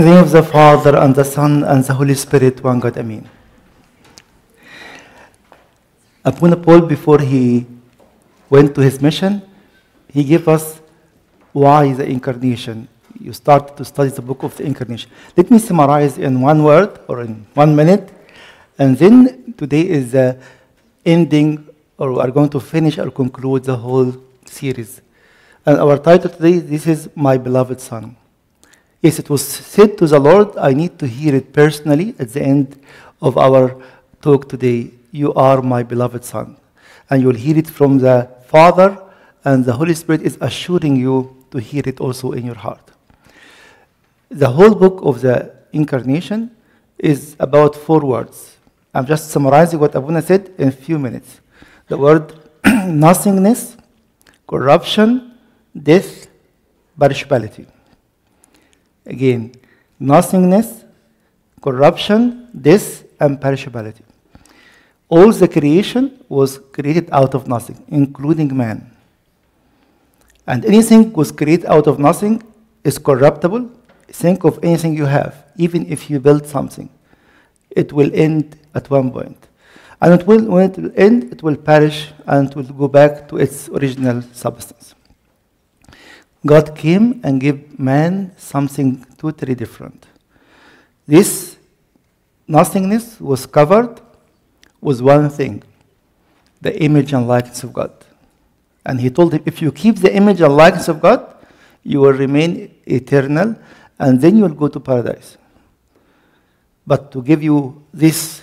In the name of the Father, and the Son, and the Holy Spirit, one God, Amen. Abuna Paul, before he went to his mission, he gave us why the incarnation. You start to study the book of the incarnation. Let me summarize in one word or in one minute, and then today is the ending, or we are going to finish or conclude the whole series. And our title today, this is My Beloved Son. Yes, it was said to the Lord, I need to hear it personally at the end of our talk today. You are my beloved Son. And you'll hear it from the Father, and the Holy Spirit is assuring you to hear it also in your heart. The whole book of the Incarnation is about four words. I'm just summarizing what Abuna said in a few minutes. The word nothingness, corruption, death, perishability. Again, nothingness, corruption, death, and perishability. All the creation was created out of nothing, including man. And anything was created out of nothing is corruptible. Think of anything you have, even if you build something, it will end at one point. And it will, when it will end, it will perish and it will go back to its original substance. God came and gave man something totally different. This nothingness was covered with one thing the image and likeness of God. And he told him, if you keep the image and likeness of God, you will remain eternal and then you will go to paradise. But to give you this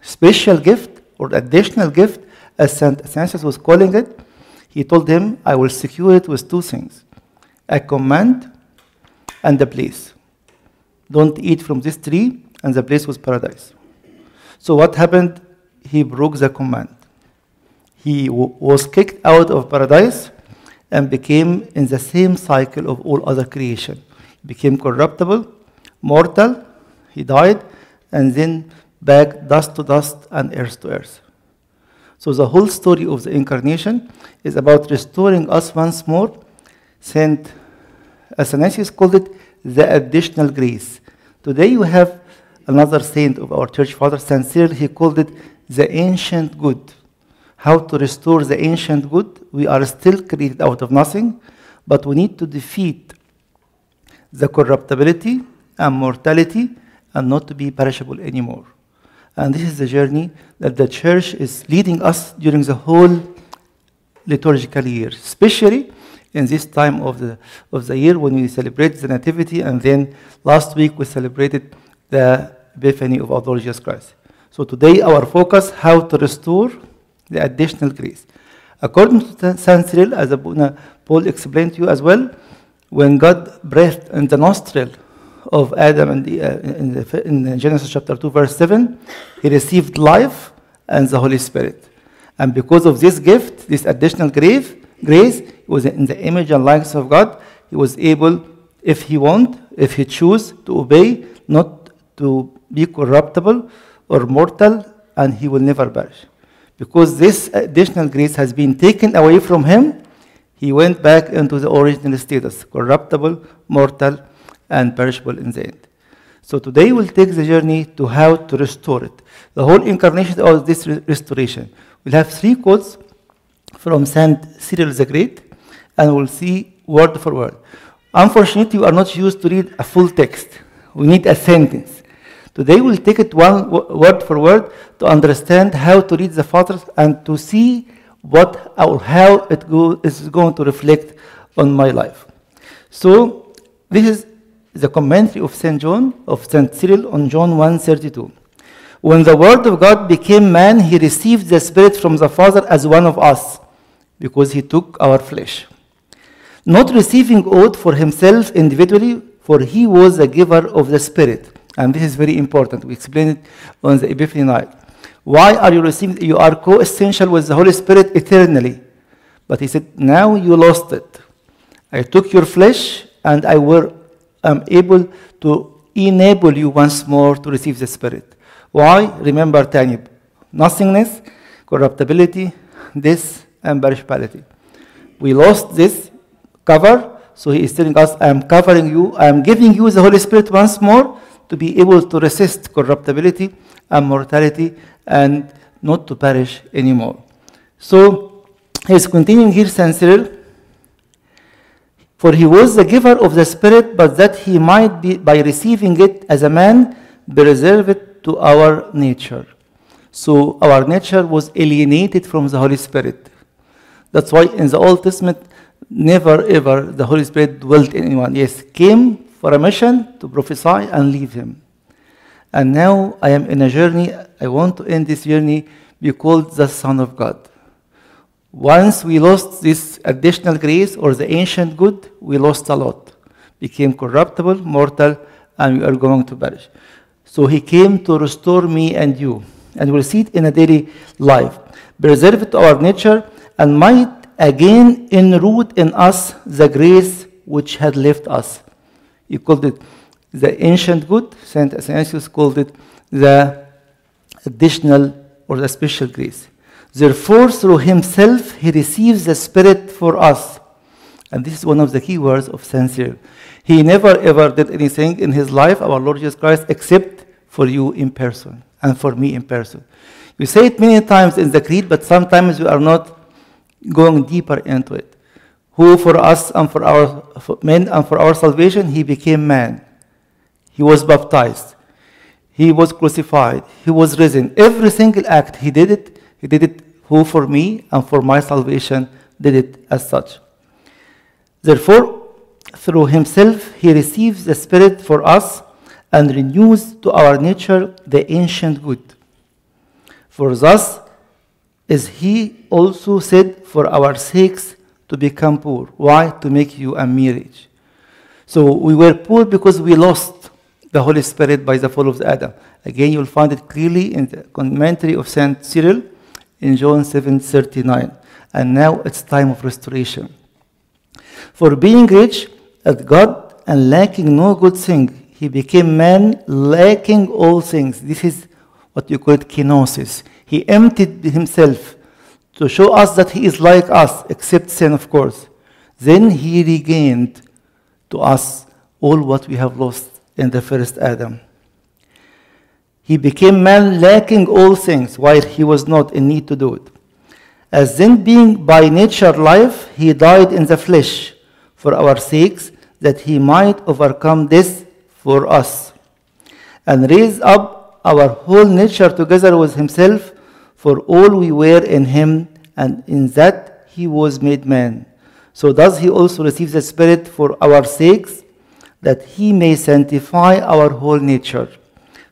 special gift or additional gift, as St. Athanasius was calling it, he told him, I will secure it with two things a command and a place. Don't eat from this tree, and the place was paradise. So, what happened? He broke the command. He was kicked out of paradise and became in the same cycle of all other creation. He became corruptible, mortal, he died, and then back dust to dust and earth to earth. So, the whole story of the incarnation is about restoring us once more. Saint Athanasius called it the additional grace. Today you have another saint of our church father, Saint Cyril, he called it the ancient good. How to restore the ancient good? We are still created out of nothing, but we need to defeat the corruptibility and mortality and not to be perishable anymore. And this is the journey that the church is leading us during the whole liturgical year, especially in this time of the, of the year when we celebrate the Nativity, and then last week we celebrated the Epiphany of our Lord Jesus Christ. So today our focus, how to restore the additional grace. According to Saint Cyril, as Paul explained to you as well, when God breathed in the nostril of Adam in, the, uh, in, the, in Genesis chapter 2, verse 7, he received life and the Holy Spirit. And because of this gift, this additional grace, grace, he was in the image and likeness of God, he was able, if he want, if he choose, to obey, not to be corruptible or mortal, and he will never perish. Because this additional grace has been taken away from him, he went back into the original status, corruptible, mortal, and perishable in the end. So today we'll take the journey to how to restore it. The whole incarnation of this restoration. We'll have three quotes from Saint Cyril the Great, and we'll see word for word. Unfortunately, we are not used to read a full text. We need a sentence. Today we'll take it one word for word to understand how to read the Fathers and to see what or how it go, is going to reflect on my life. So this is the commentary of Saint John of Saint Cyril on John 1:32. When the Word of God became man, he received the Spirit from the Father as one of us, because he took our flesh. Not receiving oath for himself individually, for he was the giver of the Spirit. And this is very important. We explained it on the Epiphany night. Why are you receiving? You are co essential with the Holy Spirit eternally. But he said, Now you lost it. I took your flesh and I were am able to enable you once more to receive the Spirit. Why? Remember, Tanya, nothingness, corruptibility, this, and. We lost this cover, So he is telling us, I am covering you, I am giving you the Holy Spirit once more to be able to resist corruptibility and mortality and not to perish anymore. So he's continuing here, Saint Cyril. For he was the giver of the Spirit, but that he might be, by receiving it as a man, preserve it to our nature. So our nature was alienated from the Holy Spirit. That's why in the Old Testament, never ever the Holy Spirit dwelt in anyone. Yes, came for a mission to prophesy and leave him. And now I am in a journey. I want to end this journey be called the Son of God. Once we lost this additional grace or the ancient good, we lost a lot. Became corruptible, mortal, and we are going to perish. So he came to restore me and you. And we'll see it in a daily life. Preserve it our nature and might again enroot in us the grace which had left us. He called it the ancient good. Saint Athanasius called it the additional or the special grace. Therefore, through himself, he receives the Spirit for us. And this is one of the key words of Saint Cyril. He never ever did anything in his life, our Lord Jesus Christ, except for you in person and for me in person. You say it many times in the creed, but sometimes we are not going deeper into it. Who for us and for our for men and for our salvation, he became man. He was baptized. He was crucified. He was risen. Every single act he did it, he did it who for me and for my salvation did it as such. Therefore, through himself, he receives the Spirit for us and renews to our nature the ancient good. For thus is he also said, For our sakes to become poor. Why? To make you a marriage. So we were poor because we lost the Holy Spirit by the fall of Adam. Again, you'll find it clearly in the commentary of Saint Cyril in John 7:39. And now it's time of restoration. For being rich at God and lacking no good thing, he became man lacking all things. This is what you call kenosis. He emptied himself to show us that he is like us, except sin, of course. Then he regained to us all what we have lost in the first Adam. He became man lacking all things while he was not in need to do it. As then being by nature life, he died in the flesh for our sakes, that he might overcome this for us, and raise up our whole nature together with himself, for all we were in him, and in that he was made man. So does he also receive the Spirit for our sakes, that he may sanctify our whole nature.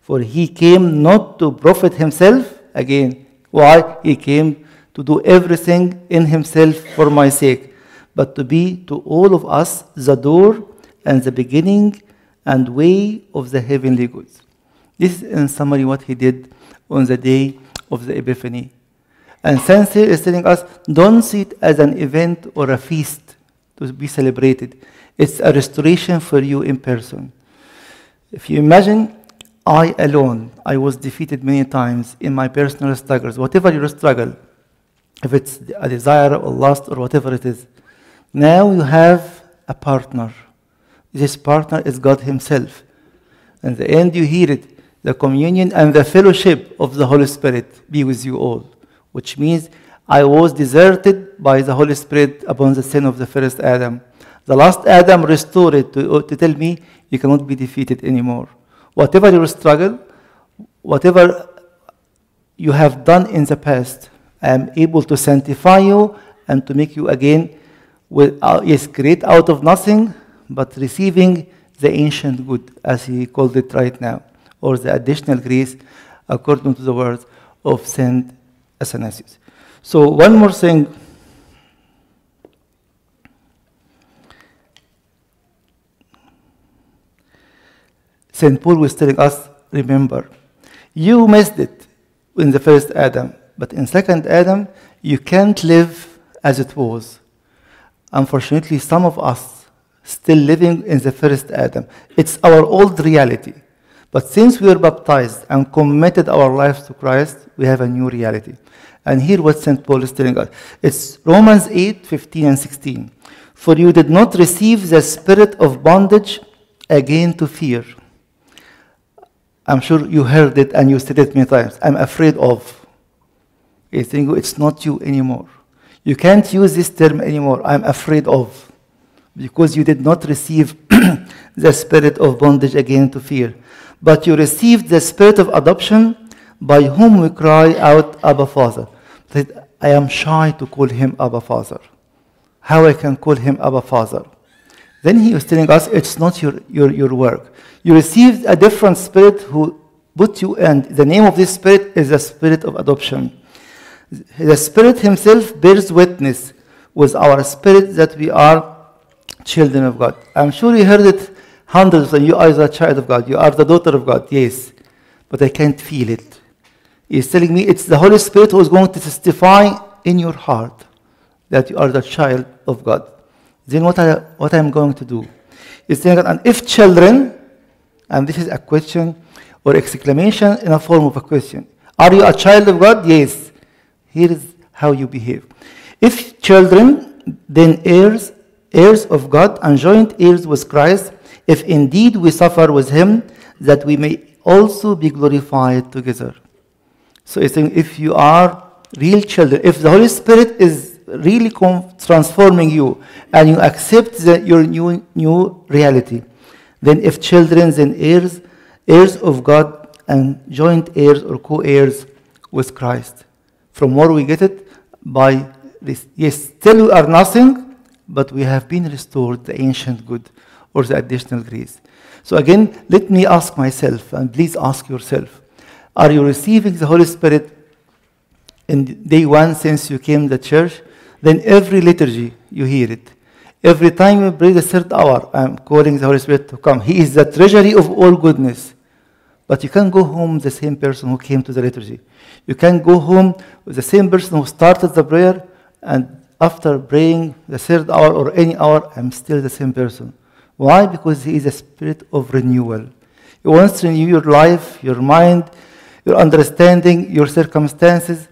For he came not to profit himself, again, why? He came to do everything in himself for my sake, but to be to all of us the door and the beginning and way of the heavenly goods. This is in summary what he did on the day of the Epiphany. And Saint Cyril is telling us don't see it as an event or a feast to be celebrated. It's a restoration for you in person. If you imagine, I alone, I was defeated many times in my personal struggles. Whatever your struggle, if it's a desire or lust or whatever it is, now you have a partner. This partner is God Himself. In the end, you hear it the communion and the fellowship of the Holy Spirit be with you all, which means I was deserted by the Holy Spirit upon the sin of the first Adam. The last Adam restored it to, to tell me you cannot be defeated anymore. Whatever your struggle, whatever you have done in the past, I am able to sanctify you and to make you again, with, uh, yes, create out of nothing, but receiving the ancient good, as he called it right now, or the additional grace according to the words of Saint Athanasius. So, one more thing. St. Paul was telling us remember, you missed it in the first Adam, but in second Adam, you can't live as it was. Unfortunately, some of us still living in the first Adam. It's our old reality. But since we were baptized and committed our lives to Christ, we have a new reality. And here what St. Paul is telling us. It's Romans 8, 15 and 16. For you did not receive the spirit of bondage again to fear. I'm sure you heard it and you said it many times. I'm afraid of. You it's not you anymore. You can't use this term anymore. I'm afraid of. Because you did not receive the spirit of bondage again to fear. But you received the spirit of adoption by whom we cry out, Abba Father. I am shy to call him Abba Father. How I can call him Abba Father? Then he was telling us it's not your, your, your work. You received a different spirit who put you in. The name of this spirit is the spirit of adoption. The spirit himself bears witness with our spirit that we are children of God. I'm sure you heard it hundreds of. You are the child of God. You are the daughter of God. Yes. But I can't feel it. He's telling me it's the Holy Spirit who is going to testify in your heart that you are the child of God. Then what, I, what I'm going to do? He's saying and if children, and this is a question or exclamation in a form of a question. Are you a child of God? Yes. Here is how you behave. If children, then heirs, heirs of God, and joint heirs with Christ, if indeed we suffer with him, that we may also be glorified together. So it's saying if you are real children, if the Holy Spirit is really transforming you and you accept the, your new, new reality, then if children, then heirs, heirs of God and joint heirs or co-heirs with Christ. From where we get it? By this. Yes, still we are nothing, but we have been restored the ancient good or the additional grace. So again, let me ask myself, and please ask yourself, are you receiving the Holy Spirit in day one since you came to the church? Then every liturgy, you hear it. Every time you pray the third hour, I'm calling the Holy Spirit to come. He is the treasury of all goodness. But you can't go home the same person who came to the liturgy. You can't go home with the same person who started the prayer, and after praying the third hour or any hour, I'm still the same person. Why? Because He is a spirit of renewal. He wants to renew your life, your mind, your understanding, your circumstances,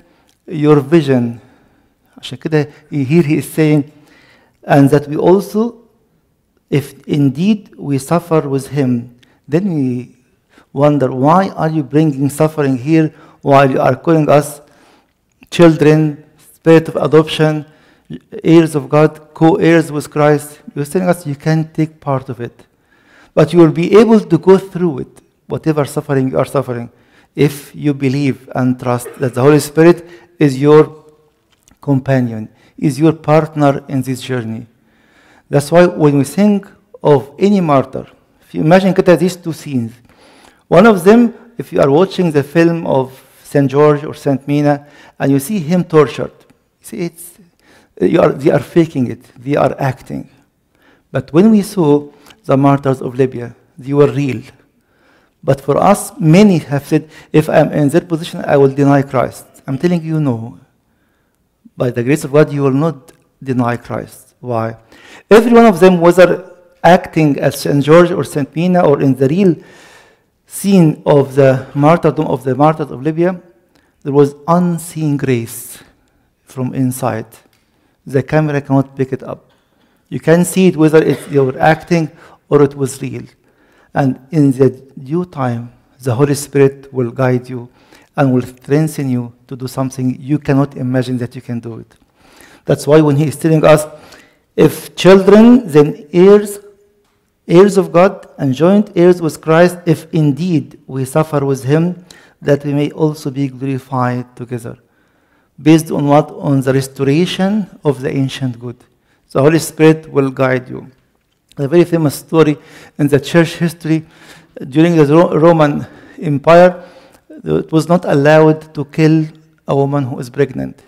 your vision. عشان كده here he is saying, and that we also, if indeed we suffer with him, then we wonder why are you bringing suffering here while you are calling us children, spirit of adoption, heirs of God, co heirs with Christ. He was telling us you can take part of it. But you will be able to go through it, whatever suffering you are suffering, if you believe and trust that the Holy Spirit is your companion, is your partner in this journey. That's why when we think of any martyr, if you imagine these two scenes, one of them, if you are watching the film of St. George or St. Mina, and you see him tortured, you see it's are, they are faking it, they are acting. But when we saw the martyrs of Libya, they were real. But for us, many have said, if I'm in that position, I will deny Christ. I'm telling you, no. By the grace of God, you will not deny Christ. Why? Every one of them, whether acting as St. George or St. Mina or in the real scene of the martyrdom of the martyrs of Libya, there was unseen grace from inside. The camera cannot pick it up. You can see it whether it's, were acting or it was real. And in the due time, the Holy Spirit will guide you and will strengthen you to do something you cannot imagine that you can do it. That's why when he is telling us, if children, then heirs, heirs of God and joint heirs with Christ, if indeed we suffer with him, that we may also be glorified together. Based on what? On the restoration of the ancient good. The Holy Spirit will guide you. A very famous story in the church history during the Ro- Roman Empire, it was not allowed to kill a woman who is pregnant.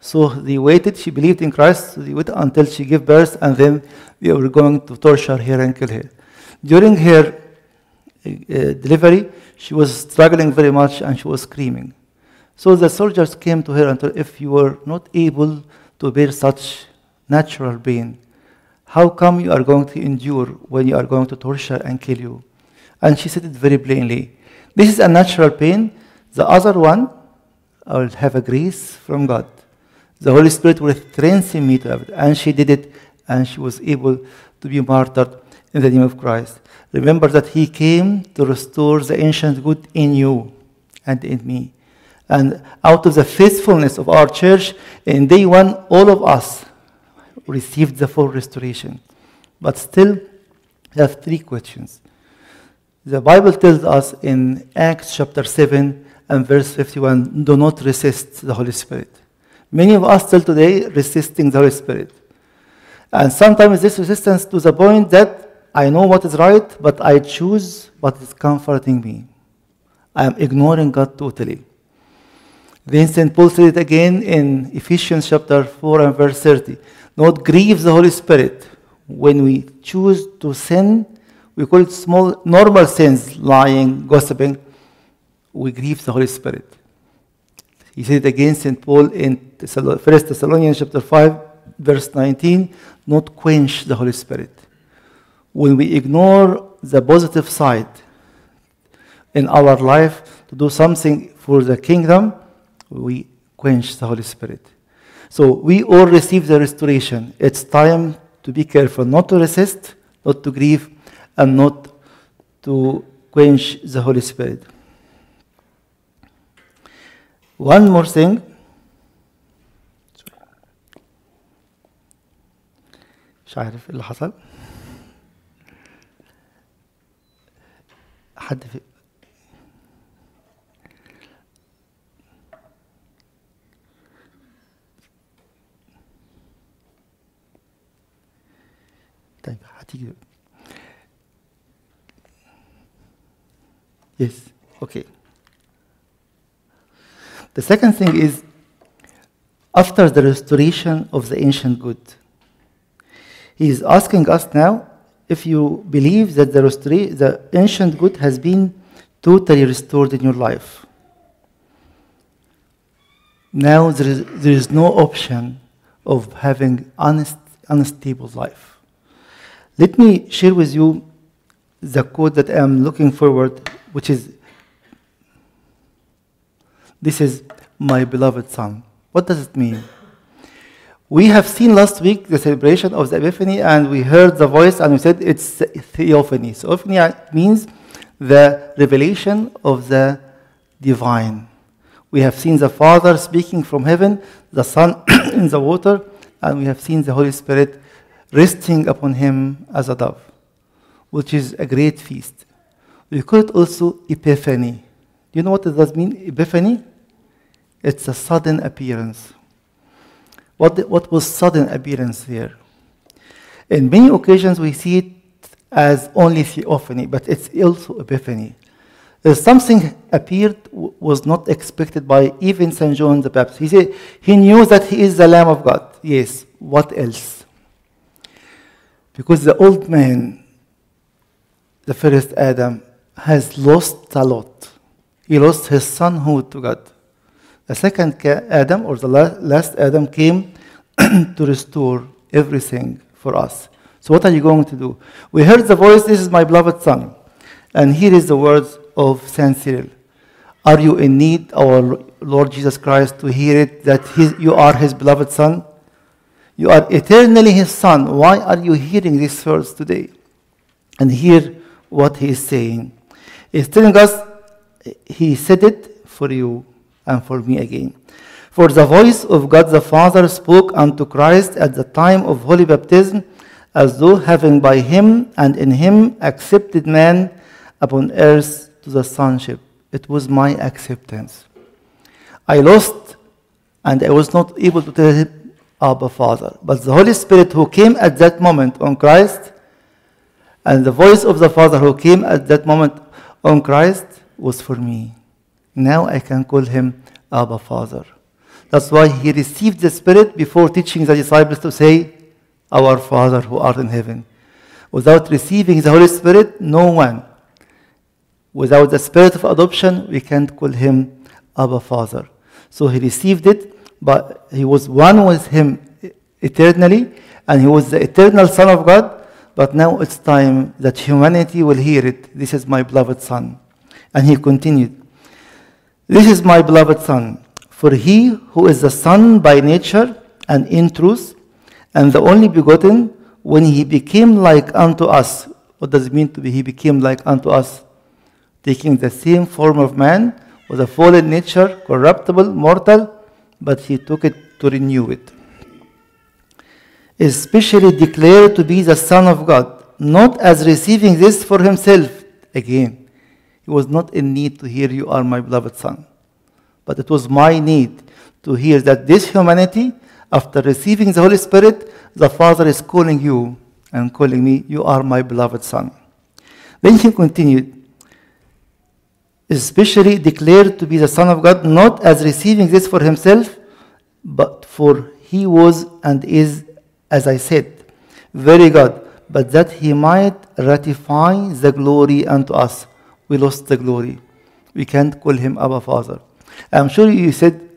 So they waited, she believed in Christ, so they waited until she gave birth, and then they were going to torture her and kill her. During her uh, delivery, she was struggling very much and she was screaming. So the soldiers came to her and told, if you were not able to bear such natural pain, how come you are going to endure when you are going to torture and kill you? And she said it very plainly. This is a natural pain. The other one, I will have a grace from God. The Holy Spirit will strengthen me to have it. And she did it, and she was able to be martyred in the name of Christ. Remember that He came to restore the ancient good in you and in me. And out of the faithfulness of our church, in day one, all of us received the full restoration. But still, we have three questions. The Bible tells us in Acts chapter 7 and verse 51 do not resist the Holy Spirit. Many of us still today resisting the Holy Spirit. And sometimes this resistance to the point that I know what is right, but I choose what is comforting me. I am ignoring God totally. Then St. Paul said it again in Ephesians chapter 4 and verse 30. Not grieve the Holy Spirit. When we choose to sin, we call it small, normal sins, lying, gossiping. We grieve the Holy Spirit. He said it again, St. Paul in 1 Thessalonians chapter 5, verse 19, not quench the Holy Spirit. When we ignore the positive side in our life to do something for the kingdom, we quench the Holy Spirit. So we all receive the restoration. It's time to be careful, not to resist, not to grieve, and not to quench the Holy Spirit. One more thing. مش عارف ايه اللي حصل حد في Yes, okay. The second thing is after the restoration of the ancient good. He is asking us now if you believe that the, the ancient good has been totally restored in your life. Now there is, there is no option of having honest, unstable life. Let me share with you the quote that I'm looking forward, which is This is my beloved Son. What does it mean? We have seen last week the celebration of the Epiphany, and we heard the voice, and we said it's theophany. So, means the revelation of the divine. We have seen the Father speaking from heaven, the Son in the water, and we have seen the Holy Spirit resting upon him as a dove, which is a great feast. We call it also Epiphany. Do you know what it does mean, Epiphany? It's a sudden appearance. What, what was sudden appearance here? In many occasions, we see it as only theophany, but it's also epiphany. There's something appeared was not expected by even St. John the Baptist. He said he knew that he is the Lamb of God. Yes, what else? Because the old man, the first Adam, has lost a lot. He lost his sonhood to God. The second Adam, or the last Adam, came to restore everything for us. So, what are you going to do? We heard the voice, This is my beloved Son. And here is the words of Saint Cyril. Are you in need, our Lord Jesus Christ, to hear it that you are his beloved Son? You are eternally his Son. Why are you hearing these words today? And hear what he is saying. He's telling us, he said it for you and for me again. For the voice of God the Father spoke unto Christ at the time of holy baptism, as though having by him and in him accepted man upon earth to the sonship. It was my acceptance. I lost and I was not able to tell Abba Father. But the Holy Spirit who came at that moment on Christ, and the voice of the Father who came at that moment on Christ was for me. Now I can call him Abba Father. That's why he received the Spirit before teaching the disciples to say, Our Father who art in heaven. Without receiving the Holy Spirit, no one. Without the Spirit of adoption, we can't call him Abba Father. So he received it, but he was one with him eternally, and he was the eternal Son of God. but now it's time that humanity will hear it. This is my beloved Son. And he continued, This is my beloved Son, for he who is the Son by nature and in truth, and the only begotten, when he became like unto us. What does it mean to be he became like unto us? Taking the same form of man, with a fallen nature, corruptible, mortal, but he took it to renew it. Especially declared to be the Son of God, not as receiving this for himself. Again, he was not in need to hear, You are my beloved Son. But it was my need to hear that this humanity, after receiving the Holy Spirit, the Father is calling you and calling me, You are my beloved Son. Then he continued, especially declared to be the Son of God, not as receiving this for himself, but for he was and is, as I said, very God, but that he might ratify the glory unto us. We lost the glory. We can't call him our Father. I'm sure you said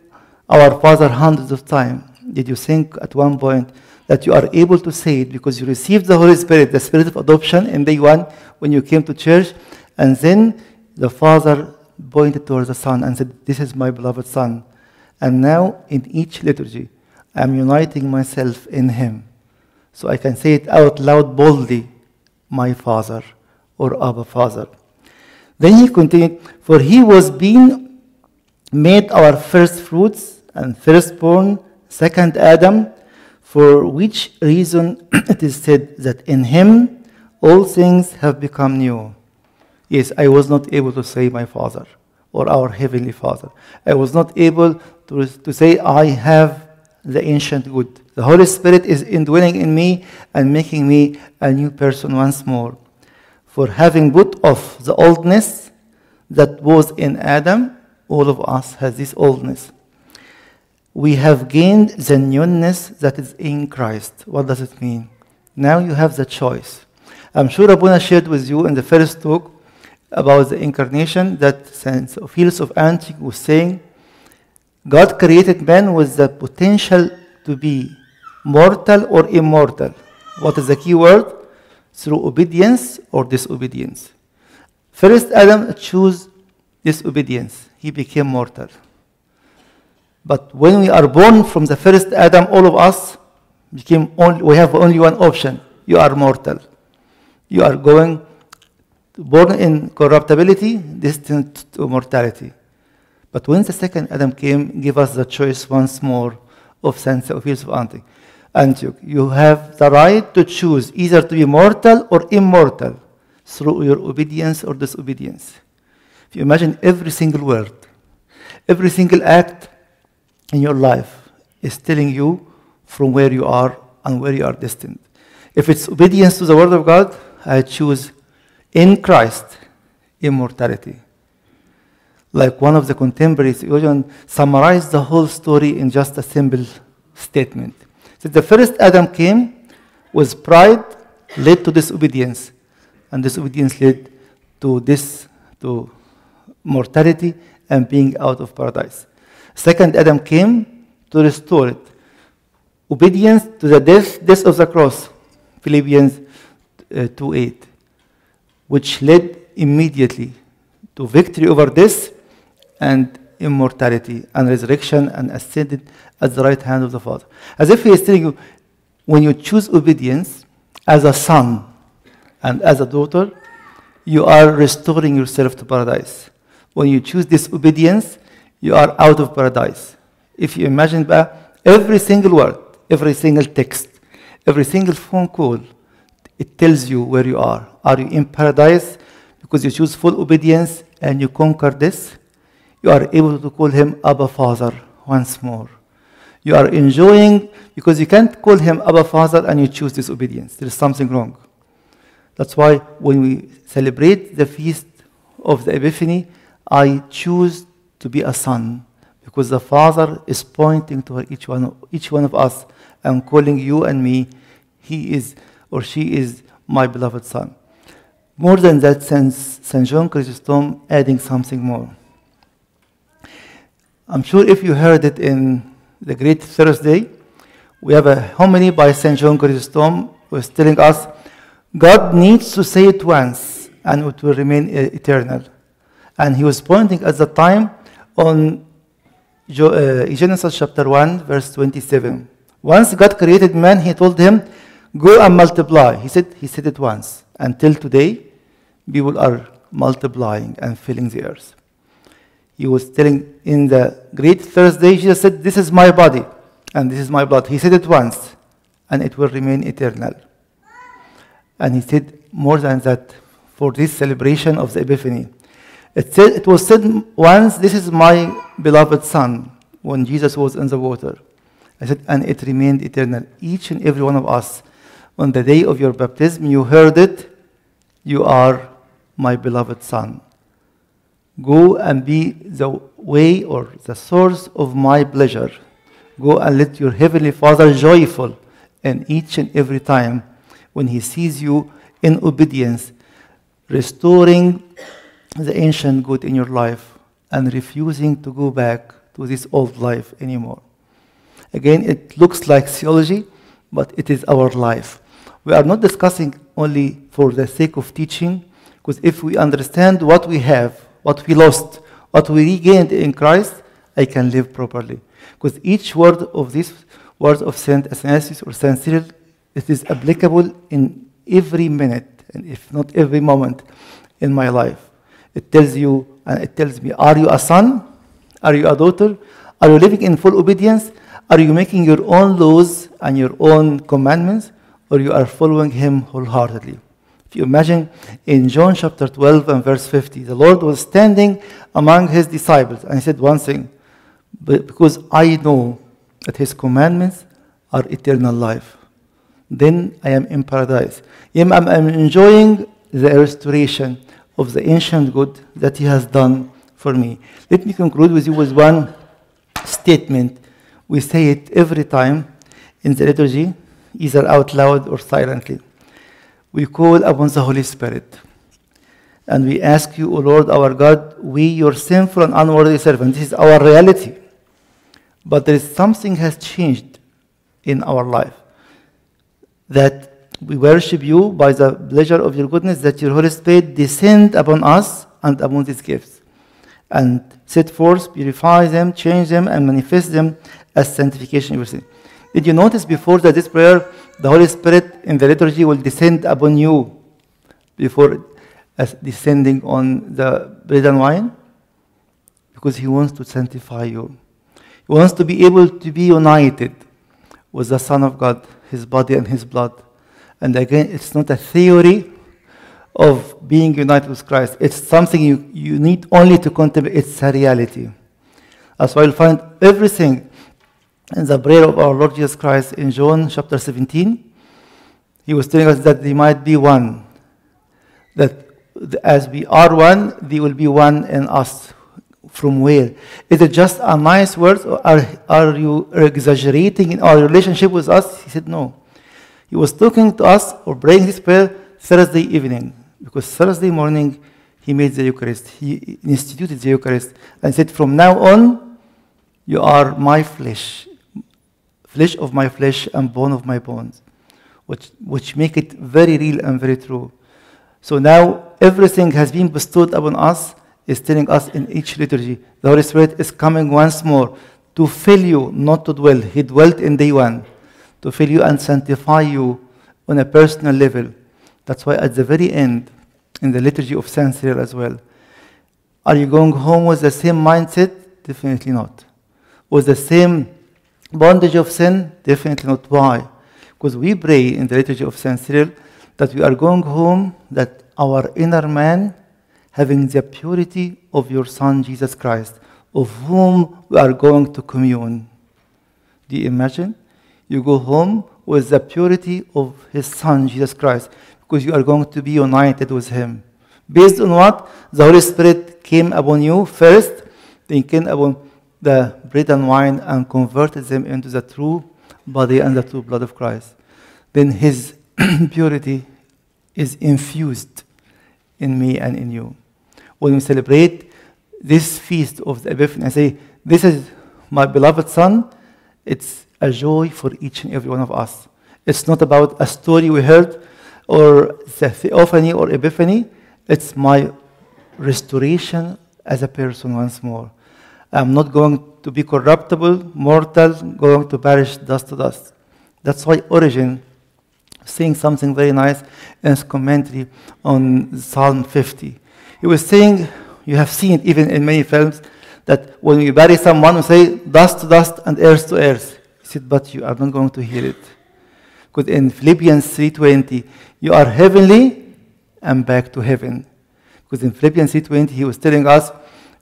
our Father hundreds of times. Did you think at one point that you are able to say it because you received the Holy Spirit, the Spirit of adoption in day one when you came to church, and then the Father pointed towards the Son and said, This is my beloved Son. And now in each liturgy, I'm uniting myself in Him. So I can say it out loud boldly, my Father or Abba Father. Then he continued, For he was being made our first fruits and firstborn, second Adam, for which reason it is said that in him all things have become new. Yes, I was not able to say my Father or our Heavenly Father. I was not able to, to say I have the ancient good. The Holy Spirit is indwelling in me and making me a new person once more. For having put off the oldness that was in Adam, all of us has this oldness. We have gained the newness that is in Christ. What does it mean? Now you have the choice. I'm sure Abuna shared with you in the first talk about the incarnation that. Theophilus of Antioch was saying God created man with the potential to be mortal or immortal. What is the key word? Through obedience or disobedience. First, Adam chose disobedience. He became mortal. But when we are born from the first Adam, all of us became only, we have only one option. You are mortal. You are going born in corruptibility, destined to mortality. But when the second Adam came, give us the choice once more of Theophilus of Antioch. Antioch. You have the right to choose either to be mortal or immortal through your obedience or disobedience. If you imagine every single word, every single act in your life is telling you from where you are and where you are destined. If it's obedience to the Word of God, I choose in Christ immortality. Like one of the contemporary theologians summarized the whole story in just a simple statement. So the first Adam came with pride, led to disobedience, and disobedience led to this, to mortality and being out of paradise. Second Adam came to restore it. Obedience to the death, death of the cross, Philippians uh, 2 8, which led immediately to victory over death and immortality and resurrection and ascended at the right hand of the Father. As if he is telling you, when you choose obedience as a son and as a daughter, you are restoring yourself to paradise. When you choose disobedience, you are out of paradise. If you imagine every single word, every single text, every single phone call, it tells you where you are. Are you in paradise because you choose full obedience and you conquer this? You are able to call him Abba Father once more. You are enjoying because you can't call him Abba Father and you choose disobedience. There is something wrong. That's why when we celebrate the feast of the Epiphany, I choose to be a son because the Father is pointing to each one, each one of us and calling you and me, he is or she is my beloved son. More than that, St. John Chrysostom adding something more. I'm sure if you heard it in the Great Thursday, we have a homily by St. John Chrysostom who is telling us God needs to say it once and it will remain eternal. And he was pointing at the time on uh, Genesis chapter 1, verse 27. Once God created man, he told him, Go and multiply. He said, he said it once. Until today, people are multiplying and filling the earth. He was telling in the great Thursday, Jesus said, This is my body and this is my blood. He said it once, and it will remain eternal. And he said more than that for this celebration of the Epiphany. It, said, it was said once, This is my beloved Son, when Jesus was in the water. I said, and it remained eternal. Each and every one of us, on the day of your baptism, you heard it, you are my beloved Son. Go and be the way or the source of my pleasure. Go and let your heavenly Father joyful in each and every time when he sees you in obedience, restoring the ancient good in your life and refusing to go back to this old life anymore. Again, it looks like theology, but it is our life. We are not discussing only for the sake of teaching, because if we understand what we have, what we lost, what we regained in Christ, I can live properly. Because each word of these words of Saint Athanasius or Saint Cyril, it is applicable in every minute, and if not every moment in my life. It tells you, and it tells me, are you a son? Are you a daughter? Are you living in full obedience? Are you making your own laws and your own commandments? Or you are following him wholeheartedly? If you imagine in John chapter 12 and verse 50, the Lord was standing among his disciples and he said one thing, because I know that his commandments are eternal life. Then I am in paradise. I'm, enjoying the restoration of the ancient good that he has done for me. Let me conclude with you with one statement. We say it every time in the liturgy, either out loud or silently. We call upon the Holy Spirit. And we ask you, O Lord our God, we, your sinful and unworthy servant, this is our reality. But there is something has changed in our life. That we worship you by the pleasure of your goodness, that your Holy Spirit descend upon us and upon these gifts. And set forth, purify them, change them, and manifest them as sanctification. everything. Did you notice before that this prayer, the Holy Spirit in the liturgy will descend upon you before descending on the bread and wine? Because he wants to sanctify you. He wants to be able to be united with the Son of God, his body and his blood. And again, it's not a theory of being united with Christ. It's something you, you need only to contemplate. It's a reality. That's why you'll find everything in the prayer of our Lord Jesus Christ in John chapter 17. He was telling us that they might be one. That as we are one, they will be one in us. From where? Is it just a nice word, or are, are you exaggerating in our relationship with us? He said, No. He was talking to us or praying this prayer Thursday evening, because Thursday morning he made the Eucharist. He instituted the Eucharist and said, From now on, you are my flesh, flesh of my flesh and bone of my bones, which, which make it very real and very true. So now everything has been bestowed upon us, is telling us in each liturgy. The Holy Spirit is coming once more to fill you, not to dwell. He dwelt in day one, to fill you and sanctify you on a personal level. That's why at the very end, in the liturgy of Saint Cyril as well, are you going home with the same mindset? Definitely not. With the same bondage of sin? Definitely not. Why? Because we pray in the liturgy of Saint Cyril that we are going home, that our inner man having the purity of your Son Jesus Christ, of whom we are going to commune. Do you imagine? You go home with the purity of his Son Jesus Christ, because you are going to be united with him. Based on what? The Holy Spirit came upon you first, then came upon the bread and wine and converted them into the true body and the true blood of Christ. Then his purity is infused in me and in you. When we celebrate this feast of the Epiphany, I say, This is my beloved Son, it's a joy for each and every one of us. It's not about a story we heard or the theophany or epiphany, it's my restoration as a person once more. I'm not going to be corruptible, mortal, going to perish dust to dust. That's why Origen saying something very nice in his commentary on Psalm 50. He was saying, you have seen even in many films, that when you bury someone, you say dust to dust and earth to earth. He said, but you are not going to hear it. Because in Philippians 3.20, you are heavenly and back to heaven. Because in Philippians 3.20, he was telling us,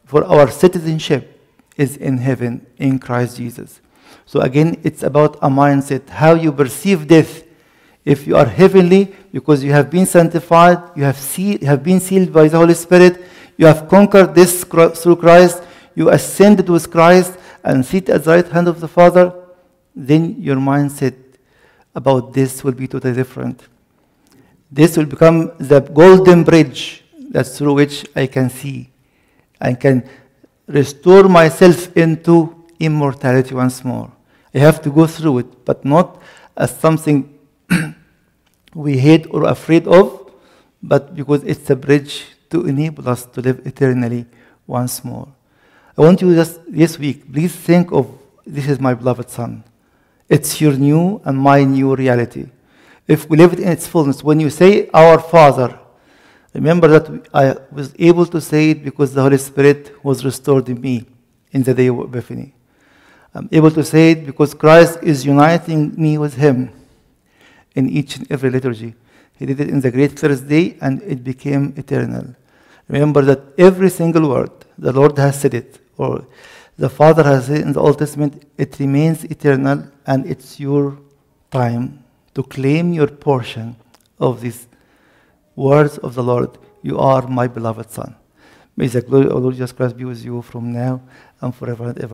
for our citizenship is in heaven in Christ Jesus. So again, it's about a mindset, how you perceive death. If you are heavenly, because you have been sanctified, you have, you have been sealed by the Holy Spirit, you have conquered this through Christ, you ascended with Christ and sit at the right hand of the Father, then your mindset about this will be totally different. This will become the golden bridge that's through which I can see. I can restore myself into immortality once more. I have to go through it, but not as something we hate or afraid of, but because it's a bridge to enable us to live eternally once more. I want you just this week, please think of this is my beloved Son. It's your new and my new reality. If we live it in its fullness, when you say our Father, remember that I was able to say it because the Holy Spirit was restored in me in the day of Epiphany. I'm able to say it because Christ is uniting me with Him in each and every liturgy. He did it in the great Thursday and it became eternal. Remember that every single word, the Lord has said it, or the Father has said in the Old Testament, it remains eternal and it's your time to claim your portion of these words of the Lord. You are my beloved Son. May the glory of Lord Jesus Christ be with you from now and forever and ever.